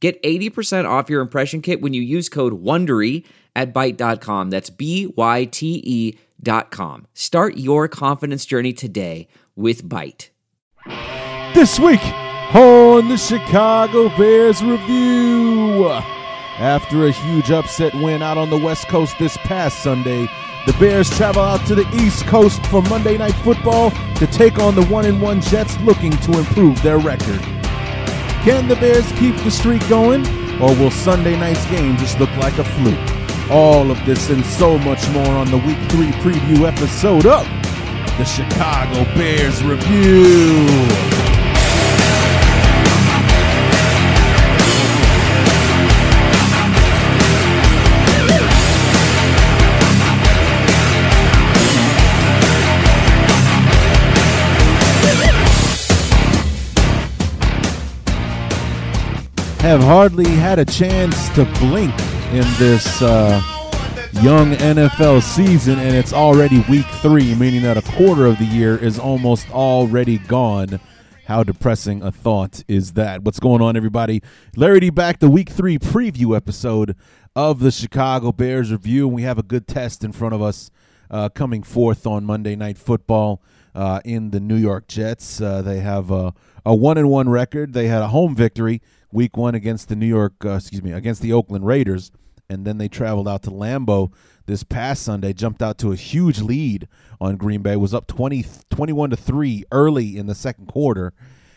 Get 80% off your impression kit when you use code WONDERY at Byte.com. That's B-Y-T-E dot com. Start your confidence journey today with Byte. This week on the Chicago Bears Review. After a huge upset win out on the West Coast this past Sunday, the Bears travel out to the East Coast for Monday Night Football to take on the 1 and 1 Jets looking to improve their record. Can the Bears keep the streak going, or will Sunday night's game just look like a fluke? All of this and so much more on the Week 3 preview episode of the Chicago Bears Review. Have hardly had a chance to blink in this uh, young NFL season, and it's already week three, meaning that a quarter of the year is almost already gone. How depressing a thought is that? What's going on, everybody? Larry D back, the week three preview episode of the Chicago Bears review. And we have a good test in front of us uh, coming forth on Monday Night Football uh, in the New York Jets. Uh, they have a, a one and one record. They had a home victory week one against the New York, uh, excuse me, against the Oakland Raiders, and then they traveled out to Lambeau this past Sunday, jumped out to a huge lead on Green Bay, was up 20, 21 to three early in the second quarter,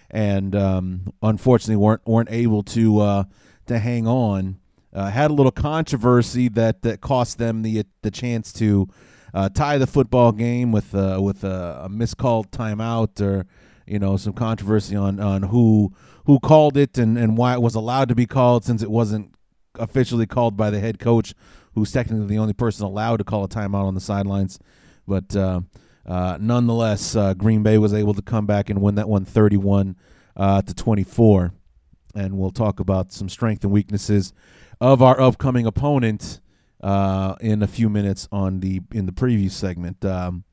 and um, unfortunately weren't weren't able to uh, to hang on. Uh, had a little controversy that that cost them the the chance to uh, tie the football game with uh, with a, a miscalled timeout or you know some controversy on on who who called it and, and why it was allowed to be called since it wasn't officially called by the head coach, who's technically the only person allowed to call a timeout on the sidelines. But uh, uh, nonetheless, uh, Green Bay was able to come back and win that one 31 uh, to 24. And we'll talk about some strengths and weaknesses of our upcoming opponent uh, in a few minutes on the in the preview segment. Um,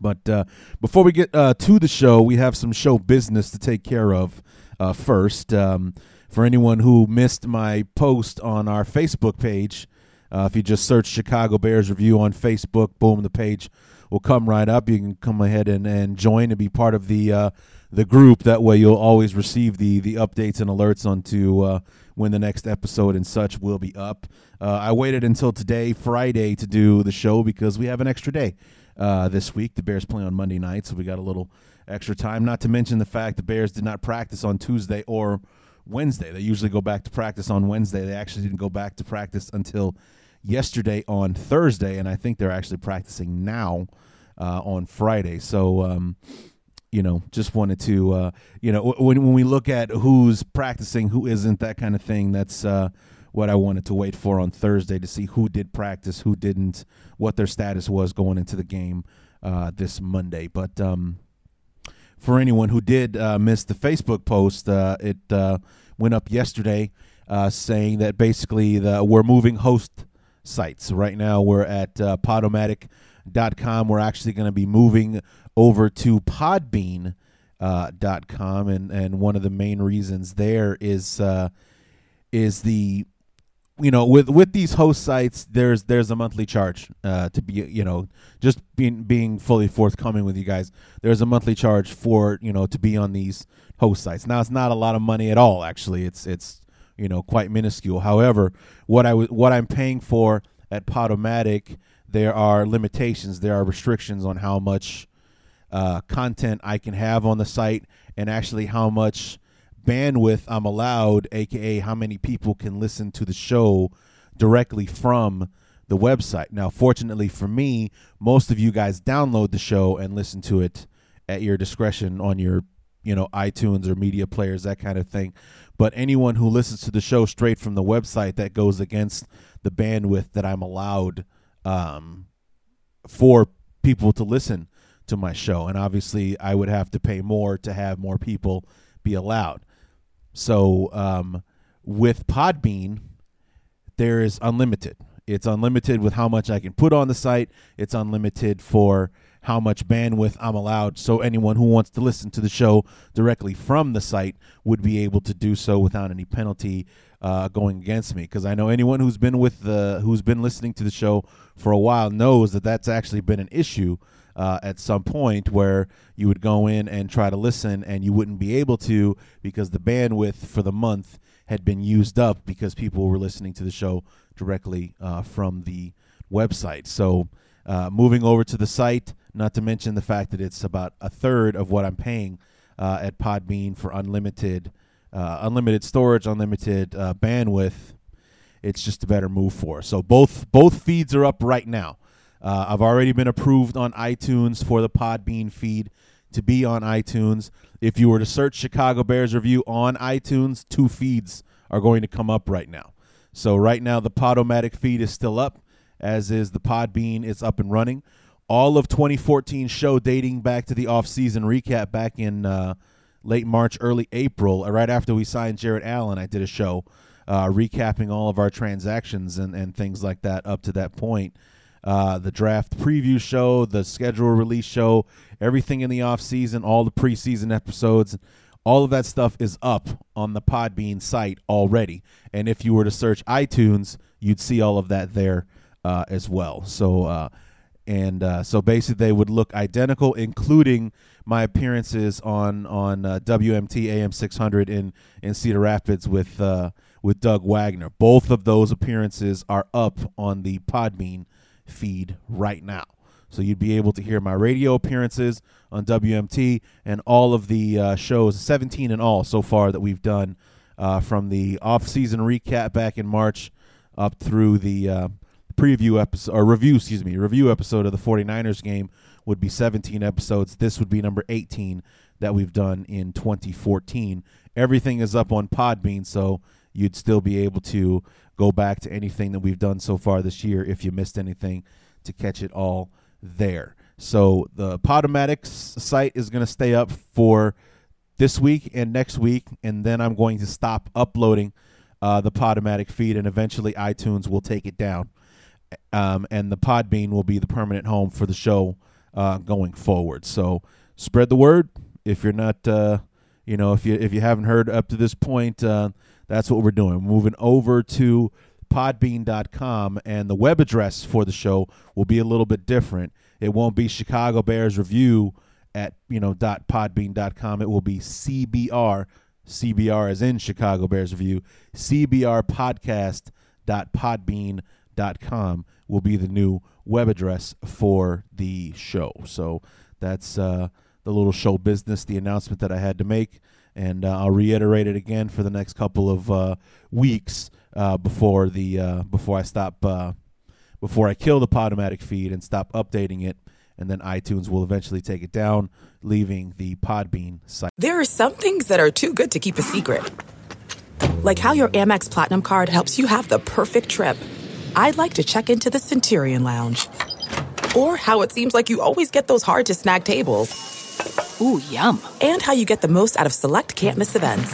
but uh, before we get to the show, we have some show business to take care of uh, first. Um, for anyone who missed my post on our Facebook page, uh, if you just search Chicago Bears Review on Facebook, boom, the page will come right up. You can come ahead and, and join and be part of the uh, the group. That way, you'll always receive the the updates and alerts onto uh, when the next episode and such will be up. Uh, I waited until today, Friday, to do the show because we have an extra day uh, this week. The Bears play on Monday night, so we got a little extra time. Not to mention the fact the Bears did not practice on Tuesday or Wednesday. They usually go back to practice on Wednesday. They actually didn't go back to practice until yesterday on Thursday, and I think they're actually practicing now uh, on Friday. So, um, you know, just wanted to, uh, you know, when when we look at who's practicing, who isn't, that kind of thing. That's uh, what I wanted to wait for on Thursday to see who did practice, who didn't, what their status was going into the game uh, this Monday. But um, for anyone who did uh, miss the Facebook post, uh, it uh, went up yesterday uh, saying that basically the, we're moving host sites. Right now, we're at uh, Podomatic.com. We're actually going to be moving over to Podbean.com. Uh, and and one of the main reasons there is uh, is the you know with with these host sites there's there's a monthly charge uh, to be you know just being being fully forthcoming with you guys there's a monthly charge for you know to be on these host sites. Now it's not a lot of money at all actually. It's it's you know quite minuscule. However what i what i'm paying for at podomatic there are limitations. There are restrictions on how much uh, content i can have on the site and actually how much bandwidth I'm allowed, aka how many people can listen to the show directly from the website. Now, fortunately for me, most of you guys download the show and listen to it at your discretion on your you know iTunes or media players, that kind of thing. But anyone who listens to the show straight from the website that goes against the bandwidth that I'm allowed um, for people to listen to my show, and obviously I would have to pay more to have more people be allowed. So um, with Podbean, there is unlimited. It's unlimited with how much I can put on the site. It's unlimited for how much bandwidth I'm allowed. So anyone who wants to listen to the show directly from the site would be able to do so without any penalty uh, going against me. Because I know anyone who's been with the who's been listening to the show for a while knows that that's actually been an issue. Uh, at some point where you would go in and try to listen and you wouldn't be able to because the bandwidth for the month had been used up because people were listening to the show directly uh, from the website. So uh, moving over to the site, not to mention the fact that it's about a third of what I'm paying uh, at Podbean for unlimited, uh, unlimited storage, unlimited uh, bandwidth. It's just a better move for us. So both both feeds are up right now. Uh, I've already been approved on iTunes for the Podbean feed to be on iTunes. If you were to search Chicago Bears review on iTunes, two feeds are going to come up right now. So right now the Podomatic feed is still up, as is the Podbean. It's up and running all of 2014 show dating back to the off-season recap back in uh, late March, early April, uh, right after we signed Jared Allen. I did a show uh, recapping all of our transactions and, and things like that up to that point. Uh, the draft preview show, the schedule release show, everything in the off-season, all the preseason episodes, all of that stuff is up on the Podbean site already. And if you were to search iTunes, you'd see all of that there uh, as well. So uh, and uh, so basically they would look identical, including my appearances on on uh, WMT AM 600 in in Cedar Rapids with uh, with Doug Wagner. Both of those appearances are up on the Podbean feed right now. So you'd be able to hear my radio appearances on WMT and all of the uh, shows, 17 in all so far that we've done uh, from the off-season recap back in March up through the uh, preview episode or review, excuse me, review episode of the 49ers game would be 17 episodes. This would be number 18 that we've done in 2014. Everything is up on Podbean, so you'd still be able to go back to anything that we've done so far this year if you missed anything to catch it all there. So the Podomatic site is going to stay up for this week and next week, and then I'm going to stop uploading uh, the Podomatic feed, and eventually iTunes will take it down um, and the Podbean will be the permanent home for the show uh, going forward. So spread the word. If you're not, uh, you know, if you if you haven't heard up to this point, uh, that's what we're doing. Moving over to podbean.com and the web address for the show will be a little bit different. It won't be Chicago Bears review at, you know, dot podbean.com. It will be CBR CBR as in Chicago Bears review, CBR podcast dot podbean com will be the new web address for the show. So that's uh, the little show business, the announcement that I had to make. And uh, I'll reiterate it again for the next couple of uh, weeks uh, before the uh, before I stop uh, before I kill the Podomatic feed and stop updating it and then iTunes will eventually take it down, leaving the Podbean site. There are some things that are too good to keep a secret, like how your Amex Platinum card helps you have the perfect trip. I'd like to check into the Centurion Lounge. Or how it seems like you always get those hard to snag tables. Ooh, yum. And how you get the most out of select can't miss events.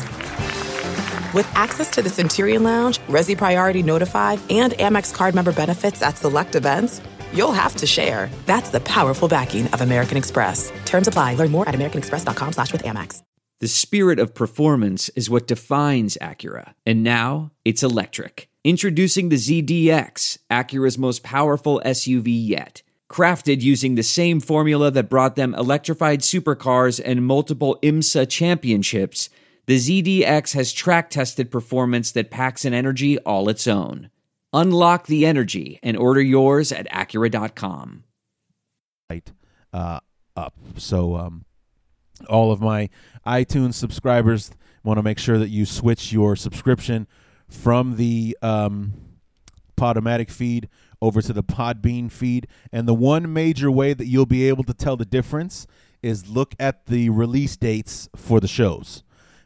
With access to the Centurion Lounge, Resy Priority Notified, and Amex card member benefits at select events, you'll have to share. That's the powerful backing of American Express. Terms apply. Learn more at americanexpress.com slash with Amex. The spirit of performance is what defines Acura. And now it's electric. Introducing the ZDX, Acura's most powerful SUV yet. Crafted using the same formula that brought them electrified supercars and multiple IMSA championships, the ZDX has track tested performance that packs an energy all its own. Unlock the energy and order yours at Acura.com. Right, uh, up. So, um, all of my iTunes subscribers want to make sure that you switch your subscription from the um, Podomatic feed over to the Podbean feed. And the one major way that you'll be able to tell the difference is look at the release dates for the shows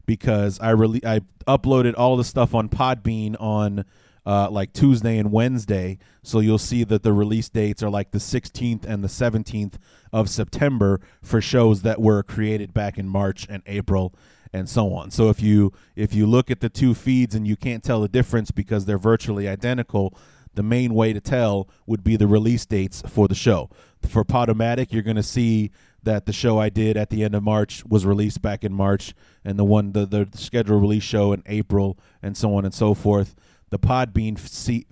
because I really I uploaded all the stuff on Podbean on uh, like Tuesday and Wednesday, so you'll see that the release dates are like the 16th and the 17th of September for shows that were created back in March and April and so on. So if you if you look at the two feeds and you can't tell the difference because they're virtually identical, the main way to tell would be the release dates for the show. For Podomatic, you're going to see that the show I did at the end of March was released back in March, and the one the the scheduled release show in April, and so on and so forth the Podbean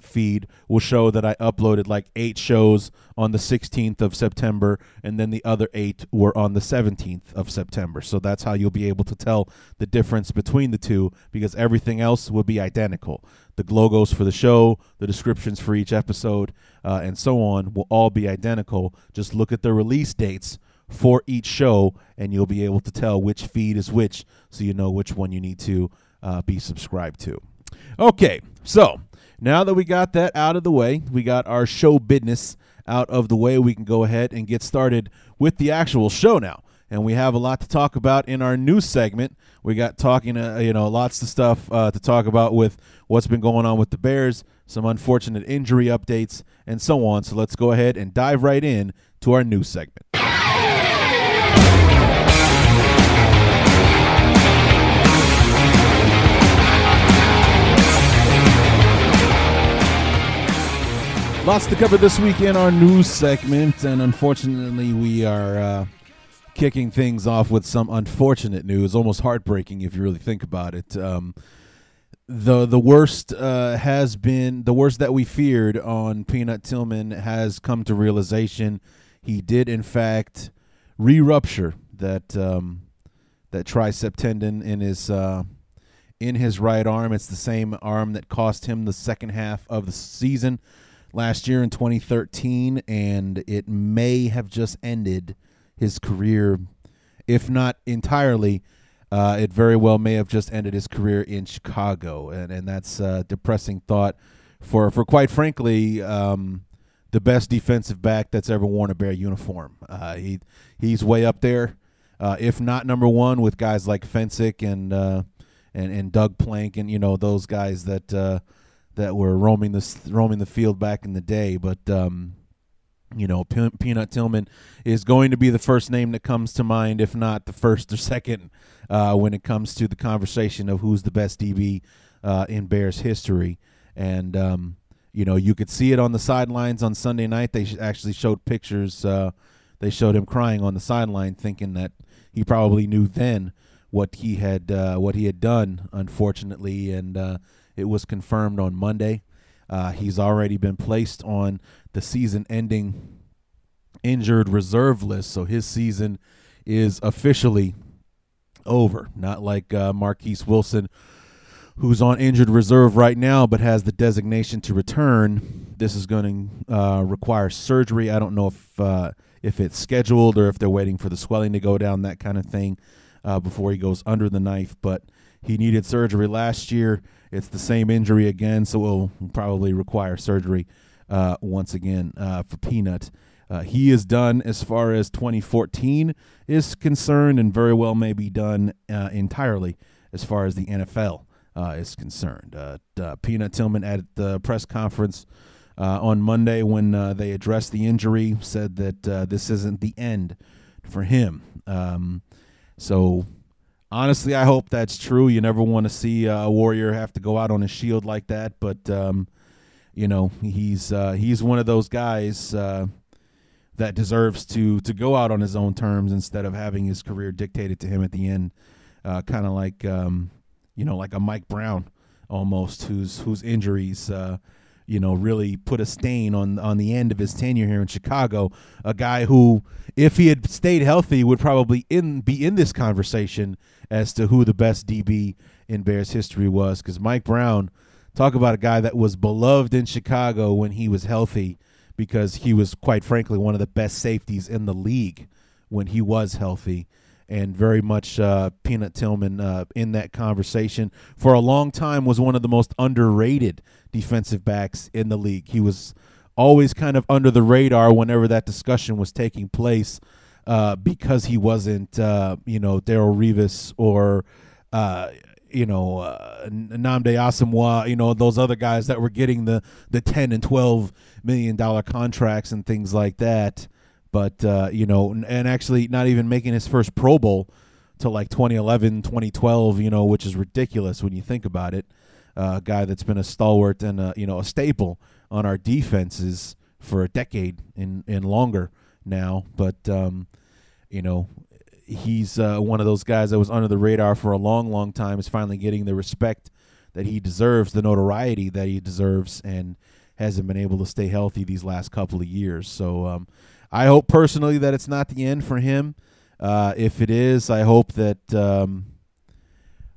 feed will show that I uploaded like eight shows on the 16th of September, and then the other eight were on the 17th of September. So that's how you'll be able to tell the difference between the two because everything else will be identical. The logos for the show, the descriptions for each episode, uh, and so on will all be identical. Just look at the release dates for each show, and you'll be able to tell which feed is which so you know which one you need to uh, be subscribed to. Okay, so now that we got that out of the way, we got our show business out of the way, we can go ahead and get started with the actual show now. And we have a lot to talk about in our news segment. We got talking, uh, you know, lots of stuff uh, to talk about with what's been going on with the Bears, some unfortunate injury updates, and so on. So let's go ahead and dive right in to our news segment. Lots to cover this week in our news segment, and unfortunately, we are uh, kicking things off with some unfortunate news, almost heartbreaking if you really think about it. Um, the the worst uh, has been the worst that we feared on Peanut Tillman has come to realization. He did in fact re-rupture that um, that tricep tendon in his uh, in his right arm. It's the same arm that cost him the second half of the season last year in 2013, and it may have just ended his career, if not entirely. Uh, it very well may have just ended his career in Chicago, and and that's a depressing thought for for quite frankly um, the best defensive back that's ever worn a Bear uniform. Uh, he he's way up there, uh, if not number one, with guys like Fencik and uh, and and Doug Plank, and you know those guys that uh, that were roaming the roaming the field back in the day. But um, you know, Pe- Peanut Tillman is going to be the first name that comes to mind, if not the first or second, uh, when it comes to the conversation of who's the best DB uh, in Bears history. And um, you know, you could see it on the sidelines on Sunday night. They actually showed pictures. Uh, they showed him crying on the sideline, thinking that he probably knew then what he had uh, what he had done, unfortunately, and uh, it was confirmed on Monday. Uh, he's already been placed on the season ending injured reserve list, so his season is officially over. Not like uh, Marquess Wilson, who's on injured reserve right now but has the designation to return. This is going to uh, require surgery. I don't know if uh, if it's scheduled or if they're waiting for the swelling to go down, that kind of thing, uh, before he goes under the knife. But he needed surgery last year. It's the same injury again, so it'll probably require surgery uh, once again uh, for Peanut. Uh, he is done as far as 2014 is concerned, and very well may be done uh, entirely as far as the NFL uh, is concerned. Uh, Peanut Tillman at the press conference on Monday when they addressed the injury said that this isn't the end for him. Um, so honestly, I hope that's true. You never want to see a warrior have to go out on a shield like that, but um, you know he's uh, he's one of those guys uh, that deserves to to go out on his own terms instead of having his career dictated to him at the end, uh, kind of like um, you know like a Mike Brown almost, whose whose injuries. You know, really put a stain on on the end of his tenure here in Chicago. A guy who, if he had stayed healthy, would probably in be in this conversation as to who the best DB in Bears history was. Because Mike Brown, talk about a guy that was beloved in Chicago when he was healthy, because he was quite frankly one of the best safeties in the league when he was healthy. And very much uh, Peanut Tillman uh, in that conversation for a long time was one of the most underrated defensive backs in the league. He was always kind of under the radar whenever that discussion was taking place uh, because he wasn't, uh, you know, Darrelle Revis or, uh, you know, uh, Nnamdi Asomugha, you know, those other guys that were getting the, the 10 and 12 million dollar contracts and things like that. But, uh, you know, and, actually not even making his first Pro Bowl to like 2011, 2012, you know, which is ridiculous when you think about it. Uh, a guy that's been a stalwart and a, you know a staple on our defenses for a decade and and longer now. But um, you know, he's uh, one of those guys that was under the radar for a long, long time. Is finally getting the respect that he deserves, the notoriety that he deserves, and hasn't been able to stay healthy these last couple of years. So um, I hope personally that it's not the end for him. Uh, if it is, I hope that um,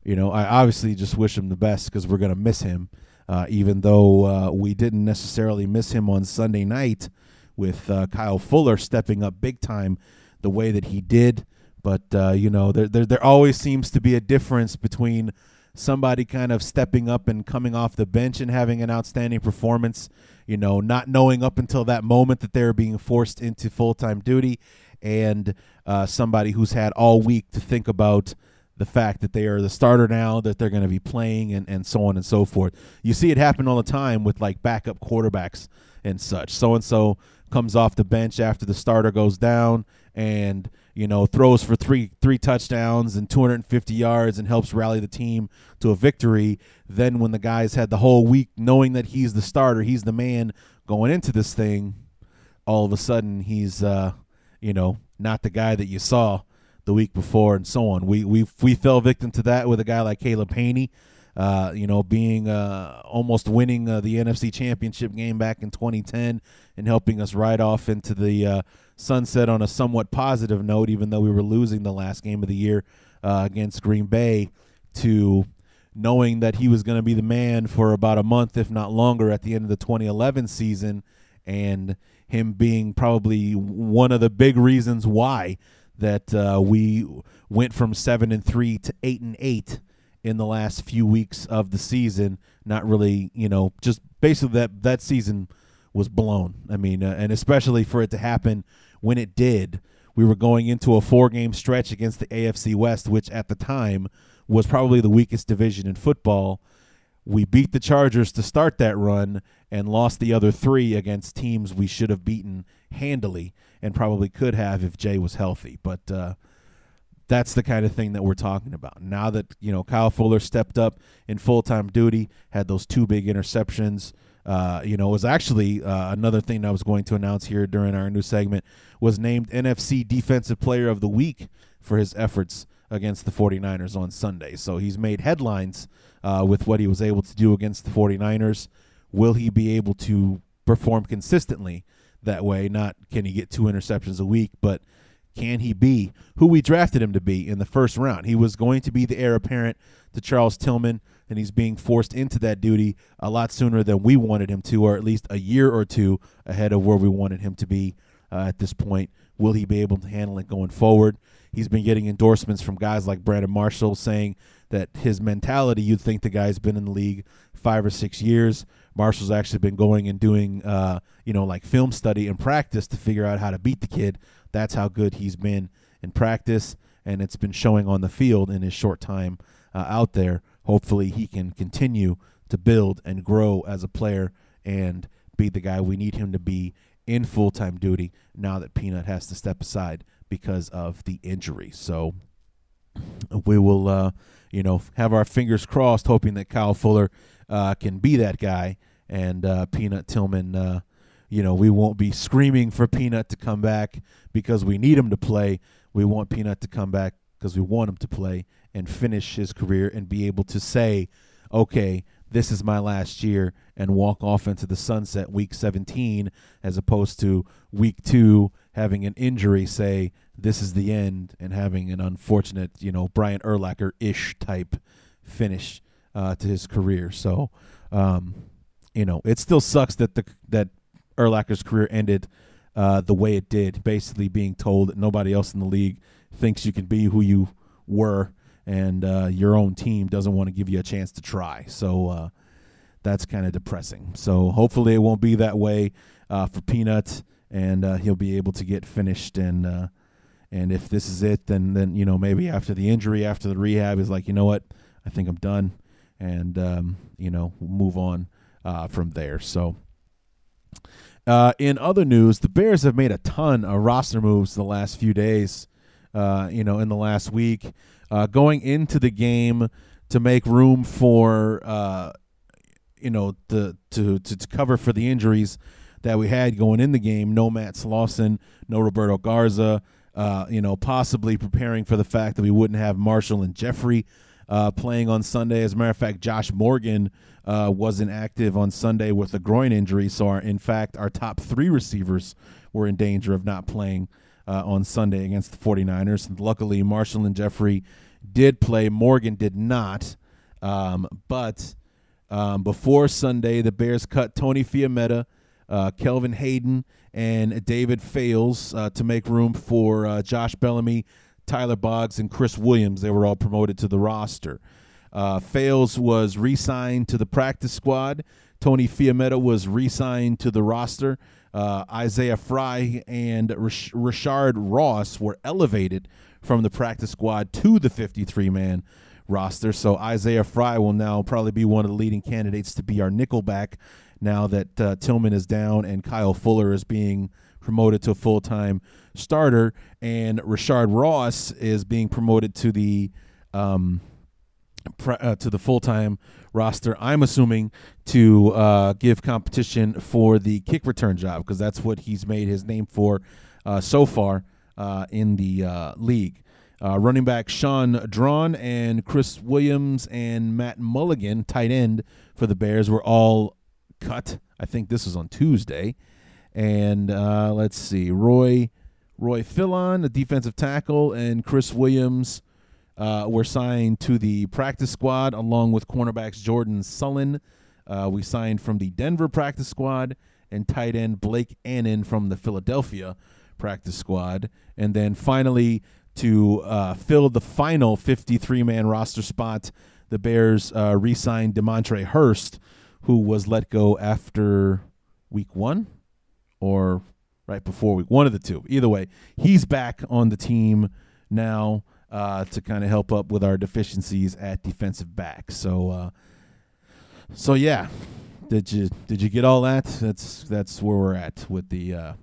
you know I obviously just wish him the best because we're gonna miss him. Uh, even though uh, we didn't necessarily miss him on Sunday night with uh, Kyle Fuller stepping up big time the way that he did, but uh, you know there, there there always seems to be a difference between somebody kind of stepping up and coming off the bench and having an outstanding performance, you know, not knowing up until that moment that they're being forced into full time duty, and uh, somebody who's had all week to think about the fact that they are the starter now, that they're going to be playing, and, and so on and so forth. You see it happen all the time with like backup quarterbacks and such. So and so comes off the bench after the starter goes down and you know throws for three three touchdowns and 250 yards and helps rally the team to a victory. Then when the guys had the whole week knowing that he's the starter he's the man going into this thing all of a sudden he's uh you know not the guy that you saw the week before and so on. We we we fell victim to that with a guy like Caleb Hanie uh, you know, being uh, almost winning uh, the NFC Championship game back in 2010 and helping us ride off into the uh, sunset on a somewhat positive note, even though we were losing the last game of the year uh, against Green Bay, to knowing that he was going to be the man for about a month, if not longer, at the end of the 2011 season, and him being probably one of the big reasons why that uh, we went from seven and three to eight and eight in the last few weeks of the season. Not really, you know, just basically that that season was blown. I mean, uh, and especially for it to happen when it did. We were going into a four game stretch against the AFC West, which at the time was probably the weakest division in football. We beat the Chargers to start that run and lost the other three against teams we should have beaten handily and probably could have if Jay was healthy. But uh, that's the kind of thing that we're talking about. Now that you know Kyle Fuller stepped up in full time duty, had those two big interceptions. Uh, you know, was actually uh, another thing I was going to announce here during our new segment was named NFC Defensive Player of the Week for his efforts against the 49ers on Sunday. So he's made headlines uh, with what he was able to do against the 49ers. Will he be able to perform consistently that way? Not can he get two interceptions a week, but can he be who we drafted him to be in the first round? He was going to be the heir apparent to Charles Tillman, and he's being forced into that duty a lot sooner than we wanted him to, or at least a year or two ahead of where we wanted him to be uh, at this point. Will he be able to handle it going forward? He's been getting endorsements from guys like Brandon Marshall saying that his mentality, you'd think the guy's been in the league five or six years. Marshall's actually been going and doing, uh, you know, like film study and practice to figure out how to beat the kid. That's how good he's been in practice, and it's been showing on the field in his short time uh, out there. Hopefully, he can continue to build and grow as a player and be the guy we need him to be in full time duty now that Peanut has to step aside because of the injury. So we will, uh, you know, have our fingers crossed, hoping that Kyle Fuller uh, can be that guy and uh, Peanut Tillman uh, you know, we won't be screaming for Peanut to come back because we need him to play. We want Peanut to come back because we want him to play and finish his career and be able to say, okay, this is my last year and walk off into the sunset week 17 as opposed to week 2 having an injury say this is the end and having an unfortunate, you know, Brian Urlacher-ish type finish uh, to his career. So, um, you know, it still sucks that the that Urlacher's career ended uh, the way it did, basically being told that nobody else in the league thinks you can be who you were, and uh, your own team doesn't want to give you a chance to try. So uh, that's kind of depressing. So hopefully it won't be that way uh, for Peanut, and uh, he'll be able to get finished and uh, And if this is it, then then you know maybe after the injury, after the rehab, is like you know what, I think I'm done, and um, you know move on uh, from there. So. In other news, the Bears have made a ton of roster moves the last few days. Uh, you know, in the last week, uh, going into the game to make room for uh, you know the to, to, to cover for the injuries that we had going in the game. No Matt Slauson, no Roberto Garza. Uh, you know, possibly preparing for the fact that we wouldn't have Marshall and Jeffery uh, playing on Sunday. As a matter of fact, Josh Morgan uh, wasn't active on Sunday with a groin injury. So, our, in fact, our top three receivers were in danger of not playing uh, on Sunday against the 49ers. Luckily, Marshall and Jeffery did play. Morgan did not. Um, but um, before Sunday, the Bears cut Tony Fiammetta, uh, Kelvin Hayden, and David Fales uh, to make room for uh, Josh Bellamy, Tyler Boggs, and Chris Williams. They were all promoted to the roster. Uh, Fales was re signed to the practice squad. Tony Fiammetta was re signed to the roster. Uh, Isaiah Frey and Richard Ross were elevated from the practice squad to the 53 man roster. So Isaiah Frey will now probably be one of the leading candidates to be our nickelback now that uh, Tillman is down and Kyle Fuller is being promoted to a full time starter, and Richard Ross is being promoted to the um, uh, to the full time roster. I'm assuming to uh, give competition for the kick return job because that's what he's made his name for uh, so far uh, in the uh, league. Uh, running back Shaun Draughn and Chris Williams and Matt Mulligan, tight end for the Bears, were all cut. I think this was on Tuesday. And let's see, Roy Roy Philon, the defensive tackle, and Chris Williams uh, were signed to the practice squad along with cornerbacks Jordan Sullen. Uh, we signed from the Denver practice squad and tight end Blake Annen from the Philadelphia practice squad. And then finally, to uh, fill the final 53 man roster spot, the Bears uh, re signed Demontre Hurst, who was let go after week one or right before week one of the two. Either way, he's back on the team now uh, to kind of help up with our deficiencies at defensive back. So, uh, so yeah, did you did you get all that? That's that's where we're at with the uh,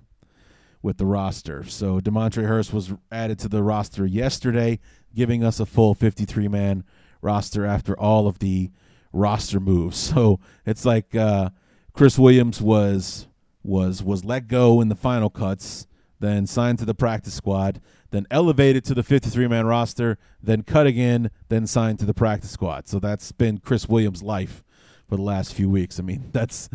with the roster. So Demontre Hurst was added to the roster yesterday, giving us a full 53 man roster after all of the roster moves. So it's like uh, Chris Williams was was was let go in the final cuts, then signed to the practice squad, then elevated to the 53 man roster, then cut again, then signed to the practice squad. So that's been Chris Williams' life for the last few weeks. I mean, that's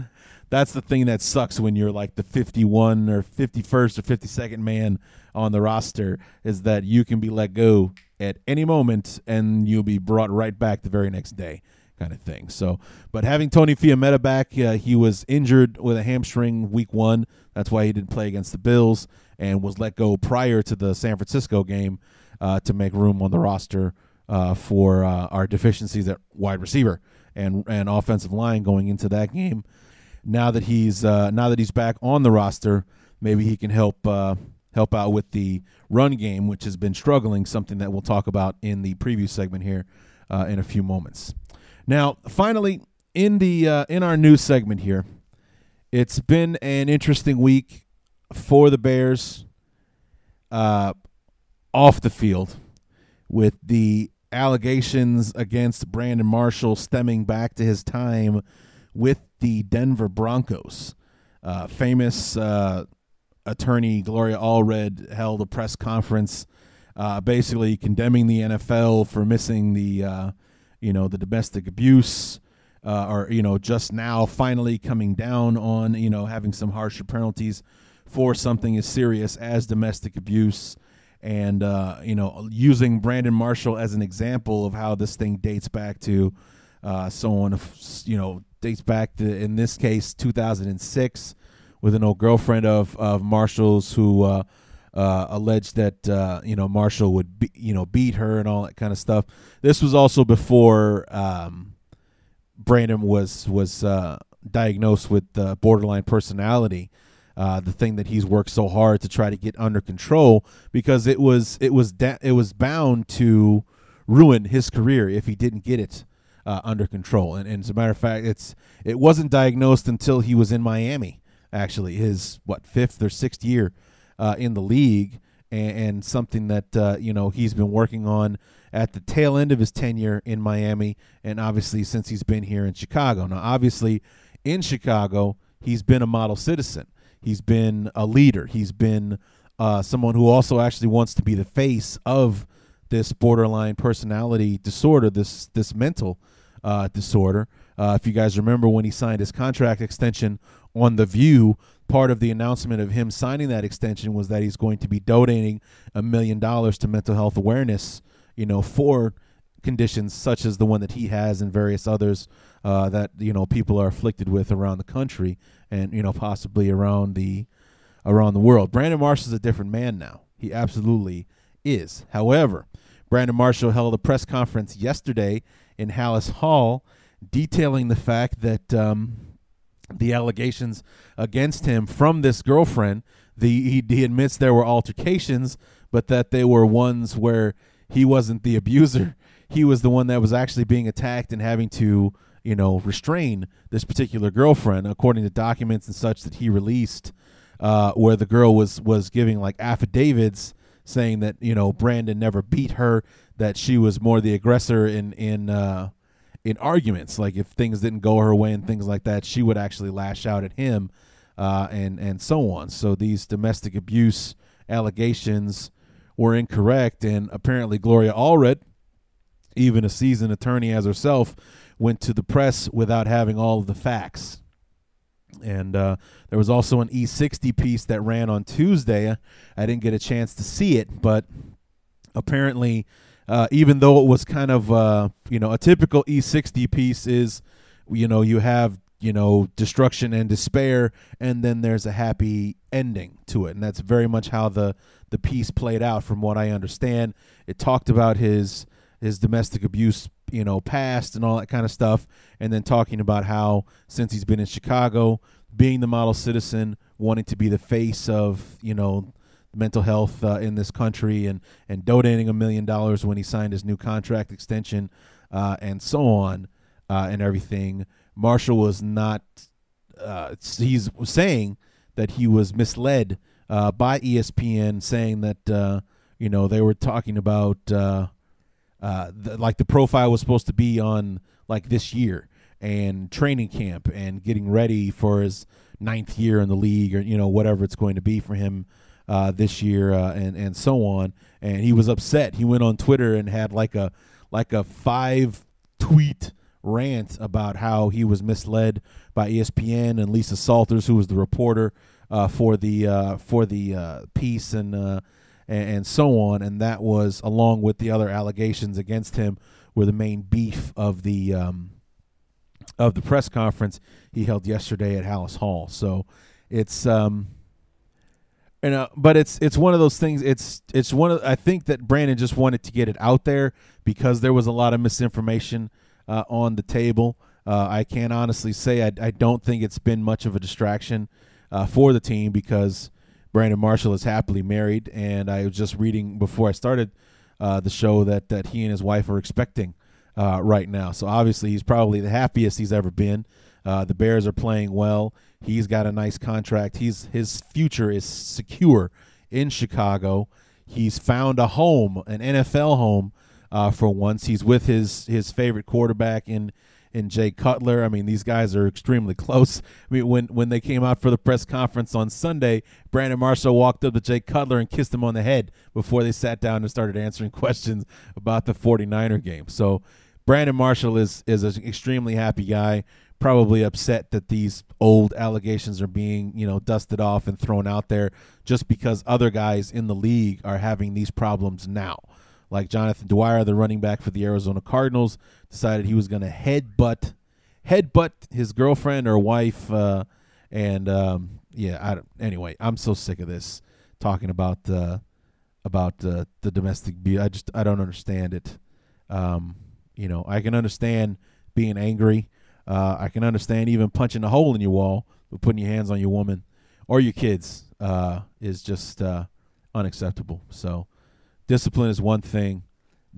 that's the thing that sucks when you're like the 51 or 51st or 52nd man on the roster is that you can be let go at any moment and you'll be brought right back the very next day kind of thing. So, but having Tony Fiammetta back, uh, he was injured with a hamstring week one. That's why he didn't play against the Bills and was let go prior to the San Francisco game uh, to make room on the roster uh, for uh, our deficiencies at wide receiver and and offensive line going into that game now that he's uh, now that he's back on the roster, maybe he can help uh, help out with the run game, which has been struggling. Something that we'll talk about in the preview segment here uh, in a few moments. Now, finally, in the in our news segment here, it's been an interesting week for the Bears uh, off the field with the allegations against Brandon Marshall stemming back to his time with the Denver Broncos. Uh, famous uh, attorney Gloria Allred held a press conference, uh, basically condemning the NFL for missing the, uh, you know, the domestic abuse, uh, or you know, just now finally coming down on you know having some harsher penalties for something as serious as domestic abuse. And uh, you know, using Brandon Marshall as an example of how this thing dates back to, so on, you know, dates back to in this case 2006 with an old girlfriend of of Marshall's who uh, uh, alleged that uh, you know Marshall would be, you know beat her and all that kind of stuff. This was also before um, Brandon was was uh, diagnosed with borderline personality uh, the thing that he's worked so hard to try to get under control because it was it was da- it was bound to ruin his career if he didn't get it uh, under control. And, and, as a matter of fact, it's it wasn't diagnosed until he was in Miami. Actually, his what fifth or sixth year uh, in the league, and, and something that uh, you know he's been working on at the tail end of his tenure in Miami, and obviously since he's been here in Chicago. Now, obviously, in Chicago, he's been a model citizen. He's been a leader. He's been uh, someone who also actually wants to be the face of this borderline personality disorder, this this mental uh, disorder. Uh, if you guys remember when he signed his contract extension on The View, part of the announcement of him signing that extension was that he's going to be donating a million dollars to mental health awareness, you know, for conditions such as the one that he has and various others uh, that you know people are afflicted with around the country and you know possibly around the around the world. Brandon Marshall is a different man now. He absolutely is. However, Brandon Marshall held a press conference yesterday in Halas Hall detailing the fact that um, the allegations against him from this girlfriend, the he, he admits there were altercations, but that they were ones where he wasn't the abuser. He was the one that was actually being attacked and having to, you know, restrain this particular girlfriend, according to documents and such that he released, uh, where the girl was was giving like affidavits saying that you know Brandon never beat her, that she was more the aggressor in in uh, in arguments. Like if things didn't go her way and things like that, she would actually lash out at him, uh, and and so on. So these domestic abuse allegations were incorrect, and apparently Gloria Allred, even a seasoned attorney as herself, went to the press without having all of the facts. And uh, there was also an E60 piece that ran on Tuesday. I didn't get a chance to see it, but apparently, uh, even though it was kind of uh, you know a typical E60 piece is, you know, you have you know destruction and despair, and then there's a happy ending to it, and that's very much how the the piece played out, from what I understand. It talked about his his domestic abuse you know past and all that kind of stuff and then talking about how since he's been in chicago being the model citizen wanting to be the face of you know mental health uh, in this country and and donating a million dollars when he signed his new contract extension uh, and so on uh, and everything marshall was not uh, he's saying that he was misled uh, by espn saying that uh, you know they were talking about uh, the, like the profile was supposed to be on like this year and training camp and getting ready for his ninth year in the league or you know whatever it's going to be for him uh, this year uh, and and so on. And he was upset. He went on Twitter and had like a like a five tweet rant about how he was misled by ESPN and Lisa Salters, who was the reporter uh, for the uh, for the uh, piece and uh, and, and so on. And that was along with the other allegations against him were the main beef of the um, of the press conference he held yesterday at Halas Hall. So it's um, you know, but it's it's one of those things. It's it's one of I think that Brandon just wanted to get it out there because there was a lot of misinformation uh, on the table. Uh, I can't honestly say I, I don't think it's been much of a distraction uh, for the team because Brandon Marshall is happily married, and I was just reading before I started uh, the show that that he and his wife are expecting uh, right now. So obviously, he's probably the happiest he's ever been. Uh, the Bears are playing well. He's got a nice contract. He's his future is secure in Chicago. He's found a home, an NFL home, uh, for once. He's with his his favorite quarterback in and Jay Cutler. I mean, these guys are extremely close. I mean, when when they came out for the press conference on Sunday, Brandon Marshall walked up to Jay Cutler and kissed him on the head before they sat down and started answering questions about the 49er game. So, Brandon Marshall is is an extremely happy guy. Probably upset that these old allegations are being, you know, dusted off and thrown out there just because other guys in the league are having these problems now like Jonathan Dwyer, the running back for the Arizona Cardinals, decided he was going to headbutt headbutt his girlfriend or wife. Uh, and um, yeah, I anyway, I'm so sick of this talking about uh, about uh, the domestic abuse. I just I don't understand it. Um, you know, I can understand being angry. Uh, I can understand even punching a hole in your wall, but putting your hands on your woman or your kids uh, is just uh, unacceptable. So discipline is one thing,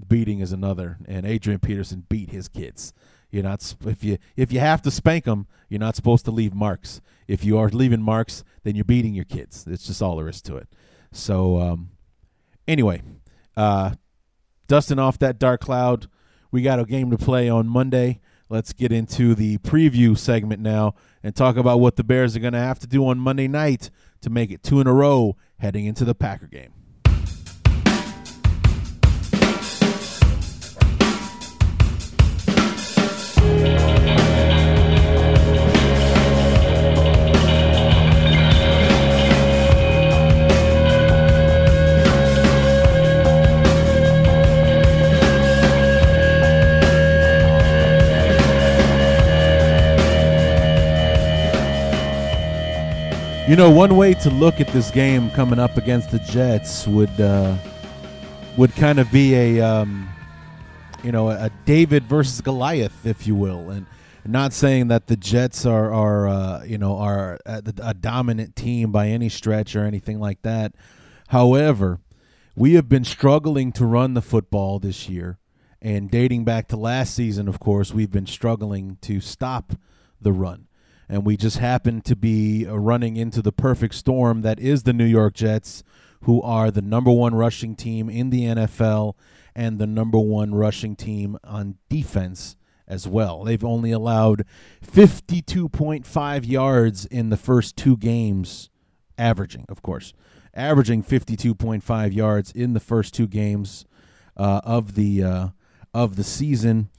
beating is another. And Adrian Peterson beat his kids. You're not if you if you have to spank them, you're not supposed to leave marks. If you are leaving marks, then you're beating your kids. It's just all there is to it. So um, anyway, uh, dusting off that dark cloud, we got a game to play on Monday. Let's get into the preview segment now and talk about what the Bears are going to have to do on Monday night to make it two in a row heading into the Packer game. You know, one way to look at this game coming up against the Jets would uh, would kind of be a um, you know a David versus Goliath, if you will, and not saying that the Jets are are uh, you know are a, a dominant team by any stretch or anything like that. However, we have been struggling to run the football this year, and dating back to last season, of course, we've been struggling to stop the run and we just happen to be uh, running into the perfect storm that is the New York Jets, who are the number one rushing team in the NFL and the number one rushing team on defense as well. They've only allowed 52.5 yards in the first two games, averaging, of course, averaging 52.5 yards in the first two games uh, of the uh, of the season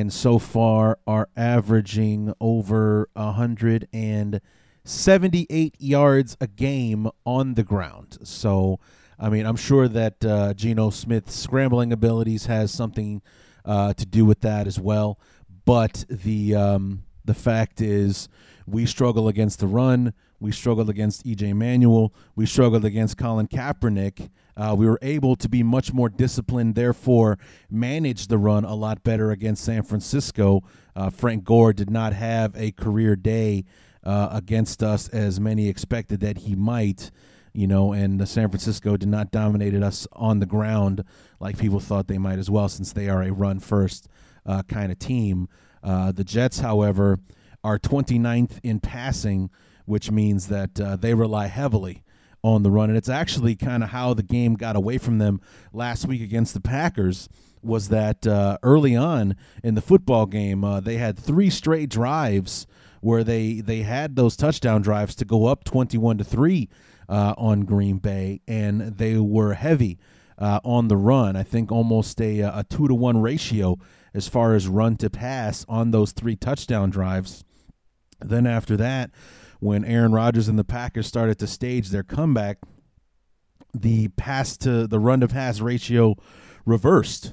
and so far are averaging over 178 yards a game on the ground. So, I mean, I'm sure that uh, Geno Smith's scrambling abilities has something uh, to do with that as well. But the um, the fact is, we struggle against the run. We struggled against EJ Manuel. We struggled against Colin Kaepernick. Uh, we were able to be much more disciplined, therefore, manage the run a lot better against San Francisco. Uh, Frank Gore did not have a career day uh, against us as many expected that he might, you know, and San Francisco did not dominate us on the ground like people thought they might as well, since they are a run first uh, kind of team. Uh, the Jets, however, are 29th in passing which means that uh, they rely heavily on the run. And it's actually kind of how the game got away from them last week against the Packers. Was that uh, early on in the football game, uh, they had three straight drives where they they had those touchdown drives to go up twenty-one to three uh, on Green Bay, and they were heavy uh, on the run. I think almost a a two to one ratio as far as run to pass on those three touchdown drives. Then after that, when Aaron Rodgers and the Packers started to stage their comeback, the pass to the run to pass ratio reversed.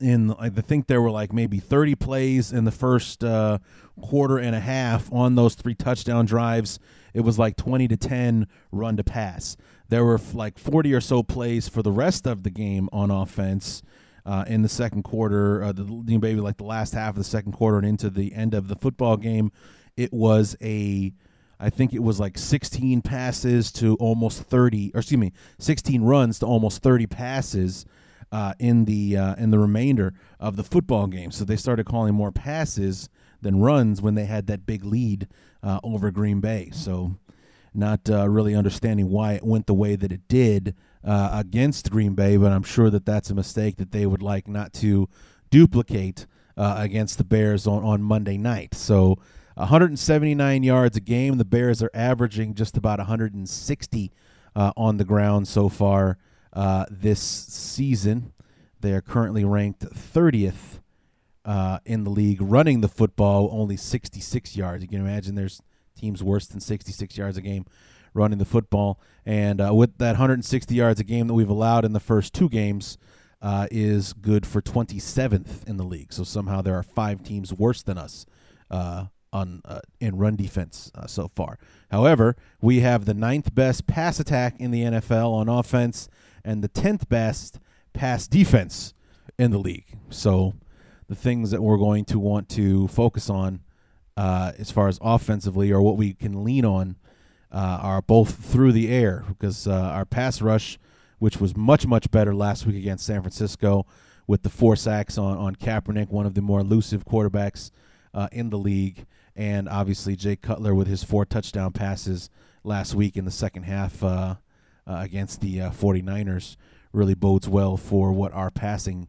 In I think there were like maybe 30 plays in the first uh, quarter and a half on those three touchdown drives. It was like 20 to 10 run to pass. There were like 40 or so plays for the rest of the game on offense. Uh, in the second quarter, uh, the maybe like the last half of the second quarter and into the end of the football game, it was a I think it was like 16 passes to almost 30, or excuse me, 16 runs to almost 30 passes uh, in the uh, in the remainder of the football game. So they started calling more passes than runs when they had that big lead uh, over Green Bay. So not uh, really understanding why it went the way that it did uh, against Green Bay, but I'm sure that that's a mistake that they would like not to duplicate uh, against the Bears on on Monday night. So 179 yards a game. The Bears are averaging just about 160 uh, on the ground so far uh, this season. They are currently ranked 30th uh, in the league, running the football only 66 yards. You can imagine there's teams worse than 66 yards a game running the football. And uh, with that 160 yards a game that we've allowed in the first two games, uh, is good for 27th in the league. So somehow there are five teams worse than us uh, on uh, in run defense uh, so far. However, we have the ninth best pass attack in the NFL on offense and the tenth best pass defense in the league. So, the things that we're going to want to focus on uh, as far as offensively or what we can lean on uh, are both through the air because uh, our pass rush, which was much much better last week against San Francisco, with the four sacks on on Kaepernick, one of the more elusive quarterbacks uh, in the league, and obviously Jay Cutler with his four touchdown passes last week in the second half uh, uh, against the 49ers really bodes well for what our passing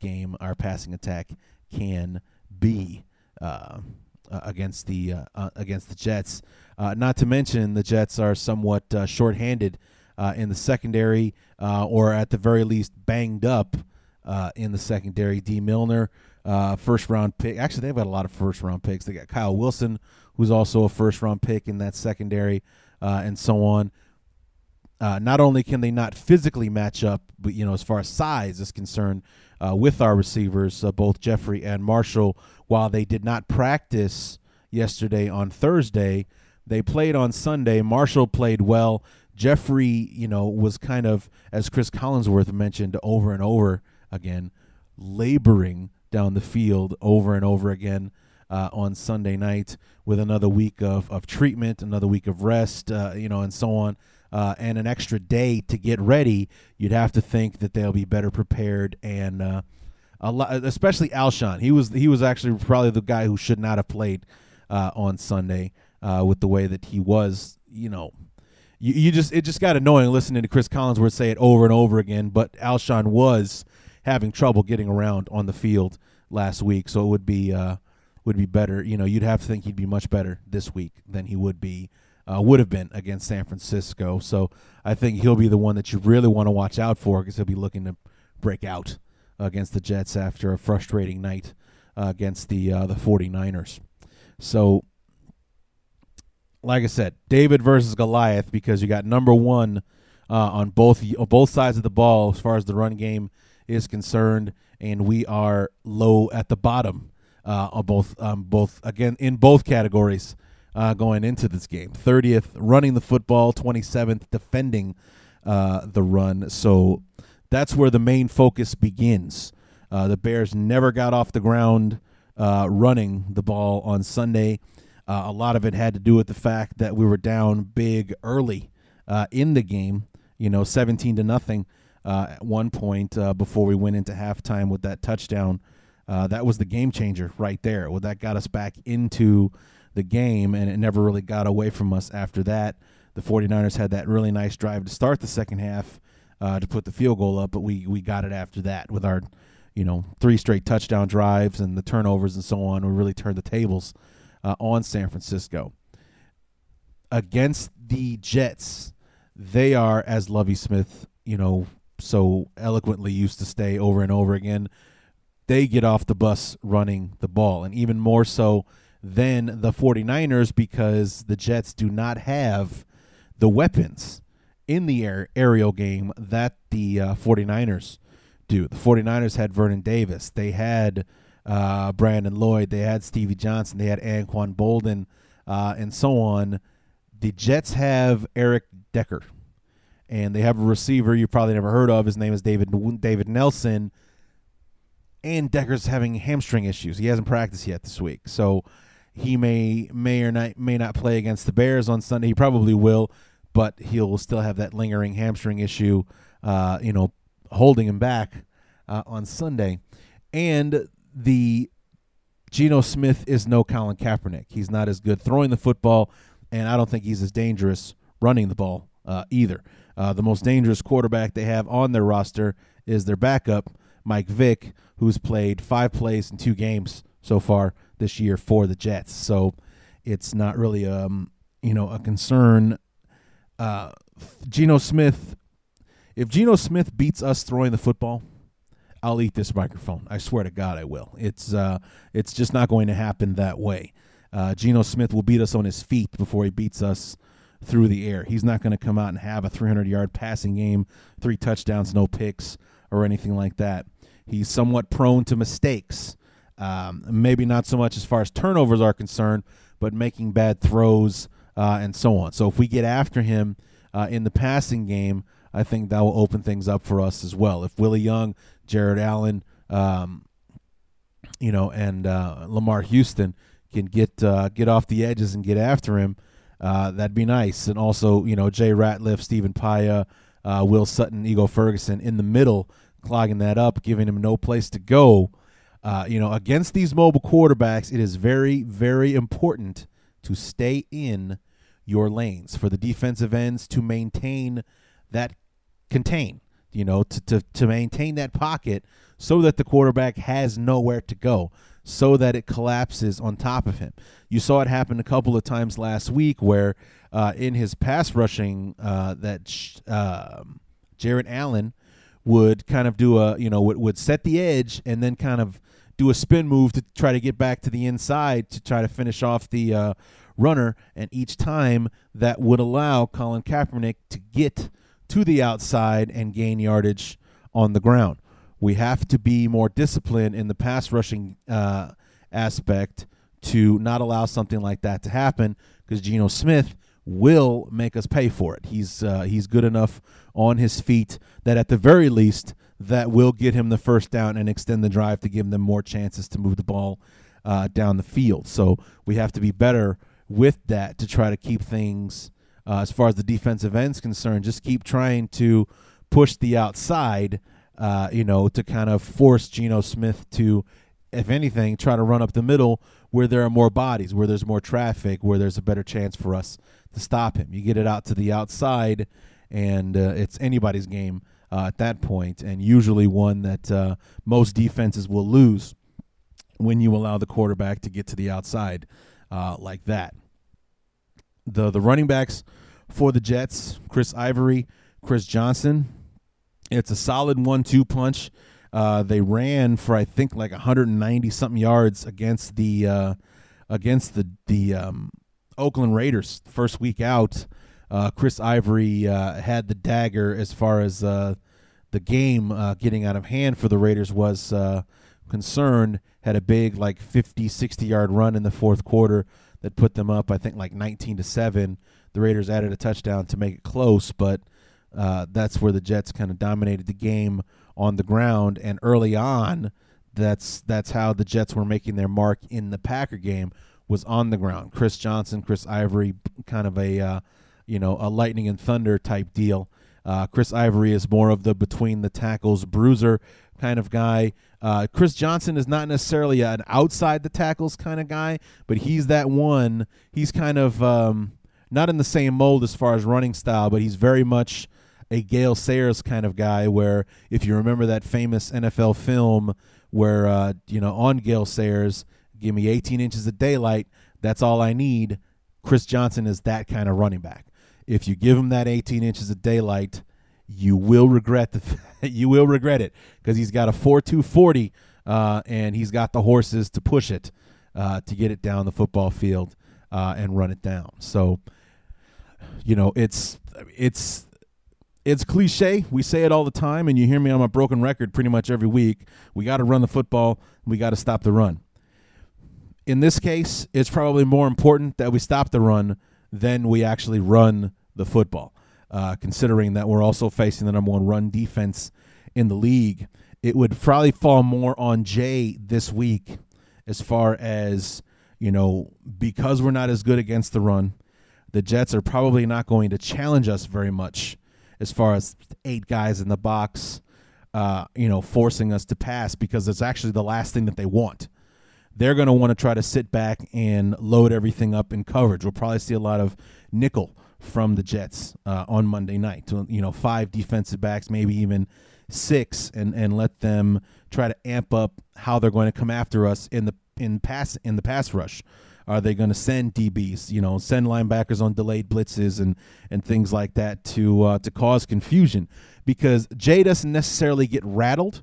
game, our passing attack can be. Uh, against the uh, uh, against the Jets. not to mention the Jets are somewhat shorthanded in the secondary, or at the very least banged up in the secondary. Dee Milliner, first round pick. Actually, they've got a lot of first round picks. They got Kyle Wilson, who's also a first round pick in that secondary, and so on. Uh, not only can they not physically match up, but you know, as far as size is concerned, uh, with our receivers, uh, both Jeffery and Marshall, while they did not practice yesterday on Thursday, they played on Sunday. Marshall played well. Jeffery, you know, was kind of, as Cris Collinsworth mentioned over and over again, laboring down the field over and over again. Uh, on Sunday night, with another week of, of treatment, another week of rest, uh, you know, and so on uh, and an extra day to get ready, you'd have to think that they'll be better prepared and uh, a lot, especially Alshon. He was he was actually probably the guy who should not have played uh, on Sunday uh, with the way that he was. You know, you, you just it just got annoying listening to Cris Collinsworth say it over and over again. But Alshon was having trouble getting around on the field last week, so it would be uh, would be better. You know, you'd have to think he'd be much better this week than he would be uh, would have been against San Francisco. So I think he'll be the one that you really want to watch out for because he'll be looking to break out against the Jets after a frustrating night uh, against the uh, the 49ers. So like I said, David versus Goliath because you got number one uh, on both both sides of the ball as far as the run game is concerned, and we are low at the bottom uh, on both um, both again in both categories uh, going into this game. 30th running the football, 27th defending uh, the run. So that's where the main focus begins. Uh, the Bears never got off the ground uh, running the ball on Sunday. Uh, a lot of it had to do with the fact that we were down big early in the game, you know, 17 to nothing at one point before we went into halftime with that touchdown. that was the game changer right there. Well, that got us back into the game, and it never really got away from us after that. The 49ers had that really nice drive to start the second half uh, to put the field goal up, but we, we got it after that with our, you know, three straight touchdown drives and the turnovers and so on. We really turned the tables uh, on San Francisco. Against the Jets, they are, as Lovie Smith, you know, so eloquently used to stay over and over again, they get off the bus running the ball. And even more so than the 49ers because the Jets do not have the weapons in the air, aerial game that the uh, 49ers do. The 49ers had Vernon Davis. They had uh, Brandon Lloyd. They had Stevie Johnson. They had Anquan Boldin uh, and so on. The Jets have Eric Decker. And they have a receiver you've probably never heard of. His name is David David Nelson. And Decker's having hamstring issues. He hasn't practiced yet this week. So he may may or not may not play against the Bears on Sunday. He probably will, but he'll still have that lingering hamstring issue, uh, you know, holding him back uh, on Sunday. And the Geno Smith is no Colin Kaepernick. He's not as good throwing the football, and I don't think he's as dangerous running the ball uh, either. Uh, the most dangerous quarterback they have on their roster is their backup, Mike Vick, who's played five plays in two games so far this year for the Jets. So it's not really um you know a concern. Uh, Geno Smith, if Geno Smith beats us throwing the football, I'll eat this microphone. I swear to God, I will. It's uh, it's just not going to happen that way. Uh, Geno Smith will beat us on his feet before he beats us through the air. He's not going to come out and have a 300 yard passing game, three touchdowns, no picks, or anything like that. He's somewhat prone to mistakes. Um, maybe not so much as far as turnovers are concerned, but making bad throws uh, and so on. So if we get after him uh, in the passing game, I think that will open things up for us as well. If Willie Young, Jared Allen, um, you know, and uh, Lamar Houston can get uh, get off the edges and get after him, Uh, that'd be nice. And also, you know, Jay Ratliff, Stephen Paea, uh, Will Sutton, Ego Ferguson in the middle, clogging that up, giving him no place to go. Uh, you know, against these mobile quarterbacks, it is very, very important to stay in your lanes for the defensive ends to maintain that contain, you know, to, to, to maintain that pocket so that the quarterback has nowhere to go, so that it collapses on top of him. You saw it happen a couple of times last week where uh, in his pass rushing uh, that uh, Jared Allen would kind of do a, you know, would, would set the edge and then kind of do a spin move to try to get back to the inside to try to finish off the uh, runner. And each time that would allow Colin Kaepernick to get to the outside and gain yardage on the ground. We have to be more disciplined in the pass rushing uh, aspect to not allow something like that to happen because Geno Smith will make us pay for it. He's uh, he's good enough on his feet that at the very least that will get him the first down and extend the drive to give them more chances to move the ball uh, down the field. So we have to be better with that to try to keep things uh, as far as the defensive end's concerned. Just keep trying to push the outside, uh, you know, to kind of force Geno Smith to, if anything, try to run up the middle where there are more bodies, where there's more traffic, where there's a better chance for us to stop him. You get it out to the outside, and uh, it's anybody's game uh, at that point, and usually one that uh, most defenses will lose when you allow the quarterback to get to the outside uh, like that. The the running backs for the Jets, Chris Ivory, Chris Johnson. It's a solid one-two punch. Uh, they ran for I think like 190 something yards against the uh, against the the um, Oakland Raiders first week out. Uh, Chris Ivory uh, had the dagger as far as uh, the game uh, getting out of hand for the Raiders was concerned. Had a big like 50, 60 yard run in the fourth quarter that put them up, I think, like 19 to seven. The Raiders added a touchdown to make it close, but uh, that's where the Jets kind of dominated the game on the ground. And early on, that's that's how the Jets were making their mark in the Packer game was on the ground. Chris Johnson, Chris Ivory, kind of a uh, you know a lightning and thunder type deal. Uh, Chris Ivory is more of the between the tackles bruiser kind of guy. Uh, Chris Johnson is not necessarily an outside the tackles kind of guy, but he's that one. He's kind of um, not in the same mold as far as running style, but he's very much a Gale Sayers kind of guy. Where if you remember that famous NFL film where uh, you know on Gale Sayers, give me 18 inches of daylight, that's all I need. Chris Johnson is that kind of running back if you give him that 18 inches of daylight, you will regret the you will regret it because he's got a 4.240 uh, and he's got the horses to push it uh, to get it down the football field uh, and run it down. So, you know, it's it's it's cliche. We say it all the time, and you hear me on my broken record pretty much every week. We got to run the football. We got to stop the run. In this case, it's probably more important that we stop the run than we actually run the football. Uh, considering that we're also facing the number one run defense in the league, it would probably fall more on Jay this week as far as, you know, because we're not as good against the run, the Jets are probably not going to challenge us very much as far as eight guys in the box, uh, you know, forcing us to pass because it's actually the last thing that they want they're going to want to try to sit back and load everything up in coverage. We'll probably see a lot of nickel from the Jets uh, on Monday night. You know, five defensive backs, maybe even six, and and let them try to amp up how they're going to come after us in the in pass in the pass rush. Are they going to send DBs? You know, send linebackers on delayed blitzes and and things like that to uh, to cause confusion because Jay doesn't necessarily get rattled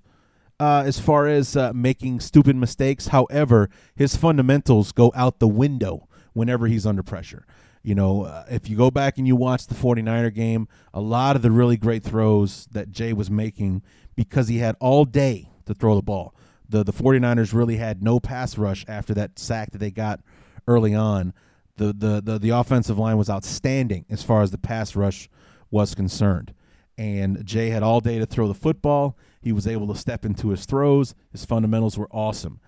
uh, as far as uh, making stupid mistakes. However, his fundamentals go out the window whenever he's under pressure. You know, uh, if you go back and you watch the 49er game, a lot of the really great throws that Jay was making because he had all day to throw the ball. The the 49ers really had no pass rush after that sack that they got early on. The the the, the offensive line was outstanding as far as the pass rush was concerned. And Jay had all day to throw the football. He was able to step into his throws. His fundamentals were awesome.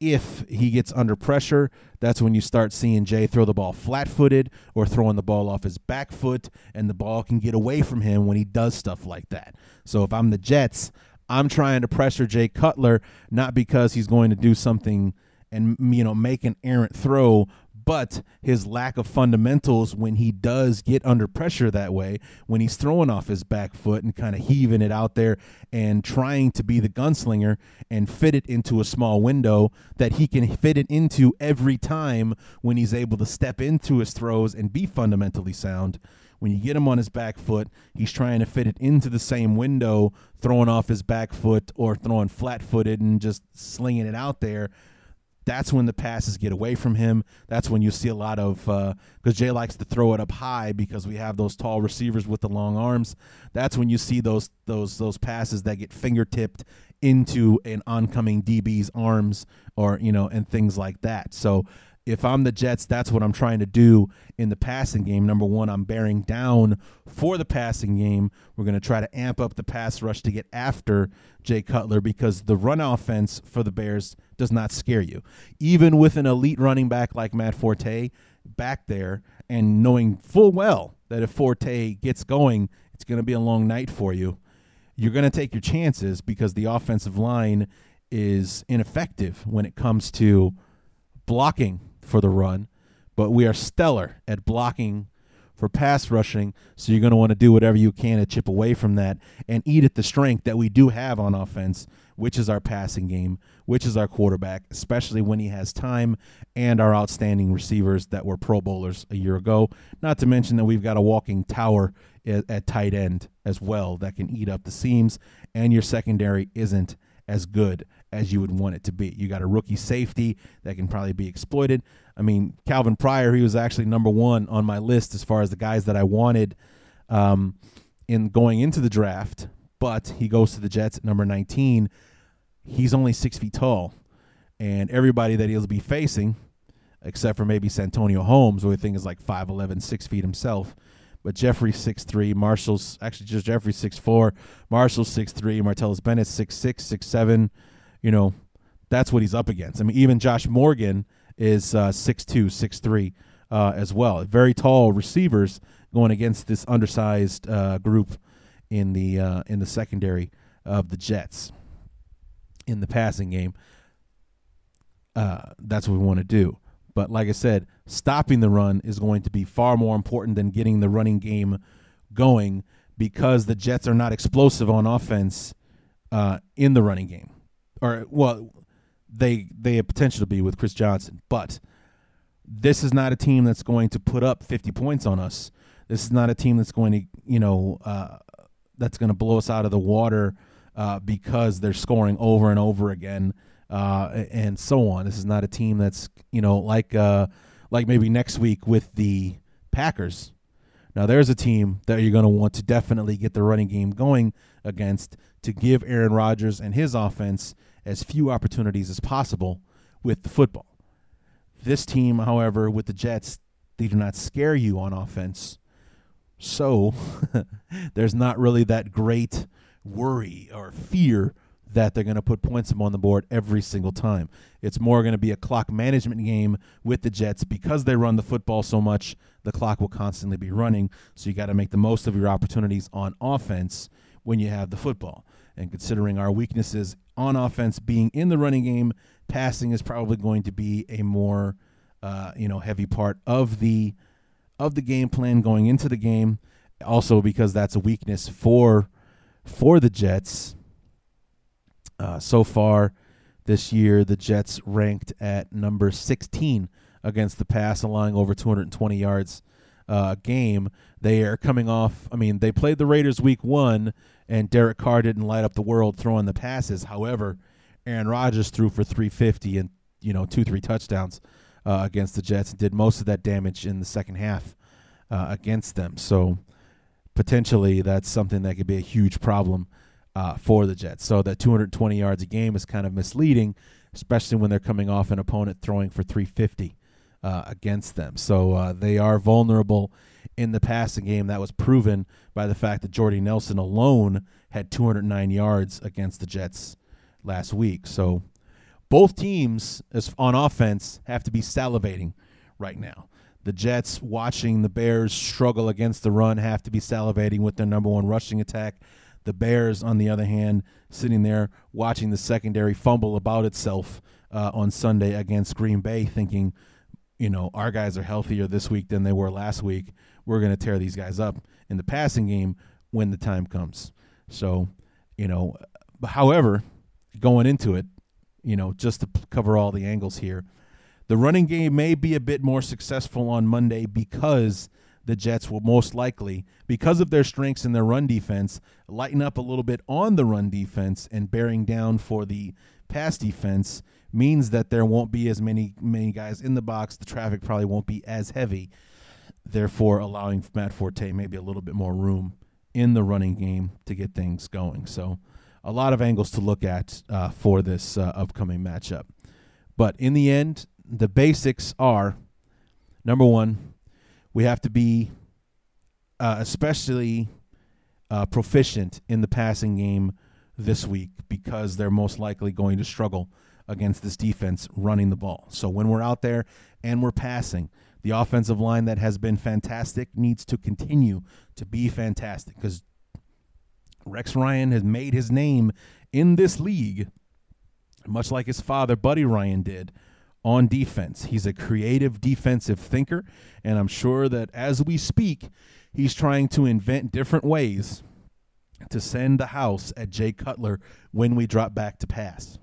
if he gets under pressure, that's when you start seeing Jay throw the ball flat footed or throwing the ball off his back foot, and the ball can get away from him when he does stuff like that. So if I'm the Jets, I'm trying to pressure Jay Cutler, not because he's going to do something and you know make an errant throw, but his lack of fundamentals when he does get under pressure that way, when he's throwing off his back foot and kind of heaving it out there and trying to be the gunslinger and fit it into a small window that he can fit it into every time when he's able to step into his throws and be fundamentally sound. When you get him on his back foot, he's trying to fit it into the same window, throwing off his back foot or throwing flat footed and just slinging it out there that's when the passes get away from him. That's when you see a lot of because uh, Jay likes to throw it up high because we have those tall receivers with the long arms. That's when you see those those those passes that get fingertipped into an oncoming DB's arms or you know and things like that. So if I'm the Jets, that's what I'm trying to do in the passing game. Number one, I'm bearing down for the passing game. We're going to try to amp up the pass rush to get after Jay Cutler because the run offense for the Bears does not scare you. Even with an elite running back like Matt Forte back there and knowing full well that if Forte gets going, it's going to be a long night for you. You're going to take your chances because the offensive line is ineffective when it comes to blocking for the run, but we are stellar at blocking for pass rushing. So you're going to want to do whatever you can to chip away from that and eat at the strength that we do have on offense, which is our passing game, which is our quarterback, especially when he has time, and our outstanding receivers that were Pro Bowlers a year ago. Not to mention that we've got a walking tower at, tight end as well that can eat up the seams, and your secondary isn't as good as you would want it to be. You got a rookie safety that can probably be exploited. I mean, Calvin Pryor, he was actually number one on my list as far as the guys that I wanted um, in going into the draft, but he goes to the Jets at number 19. He's only six feet tall, and everybody that he'll be facing, except for maybe Santonio Holmes, who I think is like 5'11, 6 feet himself. But Jeffery six three, Marshall's actually just Jeffery six four, Marshall's six three, Martellus Bennett six six, six seven you know, that's what he's up against. I mean, even Josh Morgan is uh, 6'2", 6'3", uh, as well. Very tall receivers going against this undersized uh, group in the uh, in the secondary of the Jets in the passing game. Uh, that's what we want to do. But like I said, stopping the run is going to be far more important than getting the running game going because the Jets are not explosive on offense uh, in the running game or well, they they have potential to be with Chris Johnson, but this is not a team that's going to put up 50 points on us. This is not a team that's going to, you know, uh, that's going to blow us out of the water uh, because they're scoring over and over again uh, and so on. This is not a team that's, you know, like uh, like maybe next week with the Packers. Now there's a team that you're going to want to definitely get the running game going against to give Aaron Rodgers and his offense as few opportunities as possible with the football. This team, however, with the Jets, they do not scare you on offense. So there's not really that great worry or fear that they're going to put points on the board every single time. It's more going to be a clock management game with the Jets because they run the football so much. The clock will constantly be running, so you got to make the most of your opportunities on offense when you have the football. And considering our weaknesses on offense being in the running game, passing is probably going to be a more uh, you know heavy part of the of the game plan going into the game. Also because that's a weakness for for the Jets. Uh, so far this year, the Jets ranked at number 16 against the pass, allowing over 220 yards uh, game. They are coming off. I mean, they played the Raiders week one, and Derek Carr didn't light up the world throwing the passes. However, Aaron Rodgers threw for 350 and you know two three touchdowns uh, against the Jets and did most of that damage in the second half uh, against them. So potentially that's something that could be a huge problem uh, for the Jets. So that 220 yards a game is kind of misleading, especially when they're coming off an opponent throwing for 350 uh, against them. So uh, they are vulnerable in the passing game. That was proven by the fact that Jordy Nelson alone had 209 yards against the Jets last week. So, both teams as on offense have to be salivating right now. The Jets watching the Bears struggle against the run have to be salivating with their number one rushing attack. The Bears, on the other hand, sitting there watching the secondary fumble about itself uh, on Sunday against Green Bay, thinking, you know, our guys are healthier this week than they were last week. We're going to tear these guys up in the passing game when the time comes. So, you know, however, going into it, you know, just to cover all the angles here, the running game may be a bit more successful on Monday because the Jets will most likely, because of their strengths in their run defense, lighten up a little bit on the run defense and bearing down for the pass defense means that there won't be as many many guys in the box. The traffic probably won't be as heavy, therefore allowing Matt Forte maybe a little bit more room in the running game to get things going. So, a lot of angles to look at uh, for this uh, upcoming matchup. But in the end, the basics are number one, we have to be uh, especially uh, proficient in the passing game this week because they're most likely going to struggle against this defense running the ball. So when we're out there and we're passing, the offensive line that has been fantastic needs to continue to be fantastic because Rex Ryan has made his name in this league, much like his father, Buddy Ryan, did on defense. He's a creative defensive thinker, and I'm sure that as we speak, he's trying to invent different ways to send the house at Jay Cutler when we drop back to pass.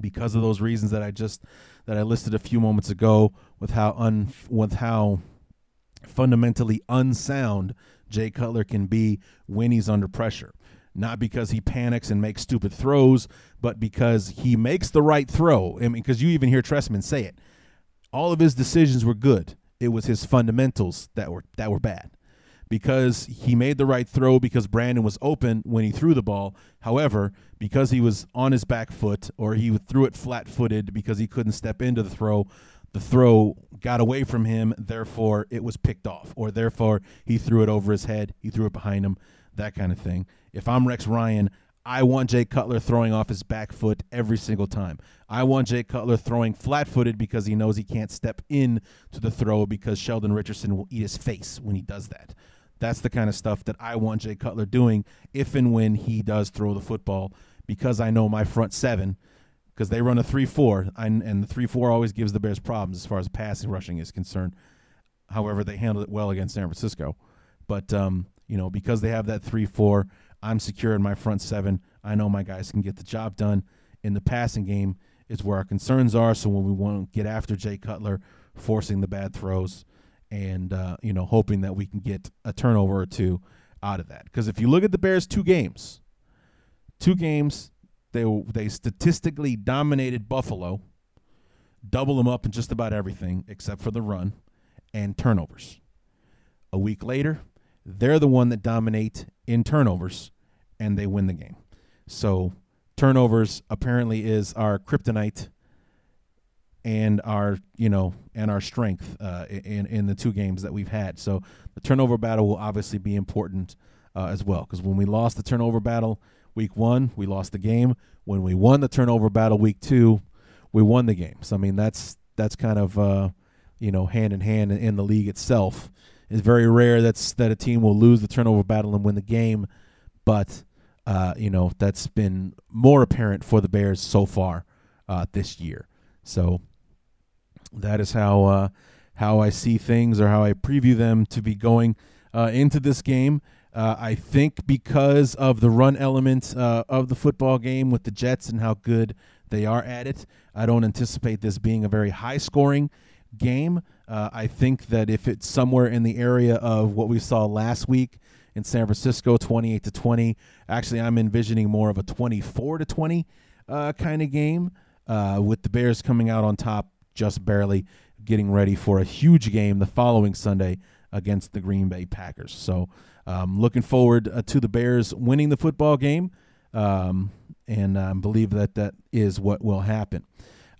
Because of those reasons that I just that I listed a few moments ago with how un with how fundamentally unsound Jay Cutler can be when he's under pressure not because he panics and makes stupid throws, but because he makes the right throw. I mean, because you even hear Trestman say it. All of his decisions were good. It was his fundamentals that were that were bad. Because he made the right throw because Brandon was open when he threw the ball. However, because he was on his back foot or he threw it flat footed because he couldn't step into the throw, the throw got away from him. Therefore, it was picked off. Or therefore, he threw it over his head. He threw it behind him. That kind of thing. If I'm Rex Ryan, I want Jay Cutler throwing off his back foot every single time. I want Jay Cutler throwing flat footed because he knows he can't step in to the throw because Sheldon Richardson will eat his face when he does that. That's the kind of stuff that I want Jay Cutler doing if and when he does throw the football because I know my front seven, because they run a 3 4, and the 3 4 always gives the Bears problems as far as passing rushing is concerned. However, they handled it well against San Francisco. But, um, you know, because they have that 3 4, I'm secure in my front seven. I know my guys can get the job done. In the passing game is where our concerns are. So when we want to get after Jay Cutler, forcing the bad throws, and uh, you know hoping that we can get a turnover or two out of that. Because if you look at the Bears' two games, two games they they statistically dominated Buffalo, double them up in just about everything except for the run and turnovers. A week later, they're the one that dominate in turnovers and they win the game. So turnovers apparently is our kryptonite and our you know and our strength uh, in in the two games that we've had. So the turnover battle will obviously be important uh, as well because when we lost the turnover battle week one, we lost the game. When we won the turnover battle week two, we won the game. So I mean that's that's kind of uh, you know hand in hand in the league itself. It's very rare that's that a team will lose the turnover battle and win the game, but uh, you know that's been more apparent for the Bears so far uh, this year. So that is how uh, how I see things or how I preview them to be going uh, into this game. Uh, I think because of the run element uh, of the football game with the Jets and how good they are at it, I don't anticipate this being a very high scoring game. Uh, I think that if it's somewhere in the area of what we saw last week in San Francisco, 28 to 20, actually, I'm envisioning more of a 24 to 20 uh, kind of game uh, with the Bears coming out on top just barely, getting ready for a huge game the following Sunday against the Green Bay Packers. So, um, looking forward uh, to the Bears winning the football game, um, and I believe that that is what will happen.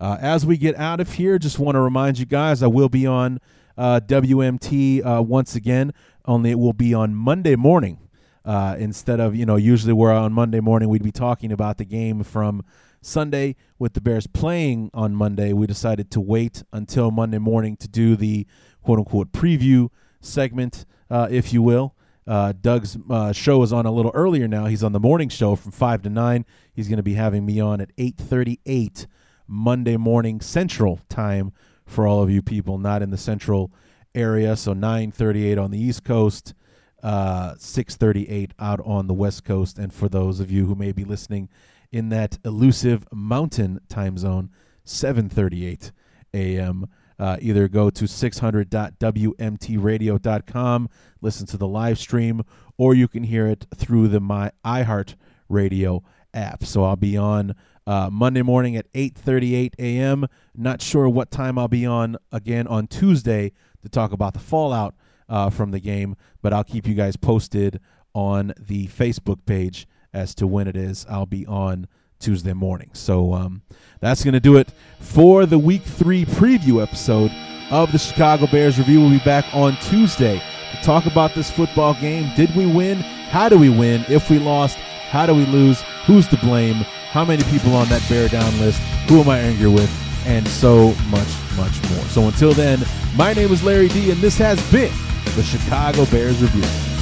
Uh, as we get out of here, just want to remind you guys I will be on uh, WMT uh, once again, only it will be on Monday morning. Uh, instead of, you know, usually we're on Monday morning, we'd be talking about the game from Sunday, with the Bears playing on Monday, we decided to wait until Monday morning to do the quote unquote preview segment, uh, if you will. Uh, Doug's uh, show is on a little earlier now. He's on the morning show from five to nine. He's going to be having me on at eight thirty-eight Monday morning Central time for all of you people not in the Central area. So nine thirty-eight on the East Coast, uh, six thirty-eight out on the West Coast, and for those of you who may be listening in that elusive Mountain time zone, seven thirty-eight a.m. Uh, either go to 600.wmtradio.com, listen to the live stream, or you can hear it through the My iHeart Radio app. So I'll be on uh, Monday morning at 8:38 a.m. Not sure what time I'll be on again on Tuesday to talk about the fallout uh, from the game, but I'll keep you guys posted on the Facebook page as to when it is. I'll be on Tuesday morning. So um, that's going to do it for the Week 3 preview episode of the Chicago Bears Review. We'll be back on Tuesday to talk about this football game. Did we win? How do we win? If we lost, how do we lose? Who's to blame? How many people on that Bear Down list? Who am I angry with? And so much, much more. So until then, my name is Larry D, and this has been the Chicago Bears Review.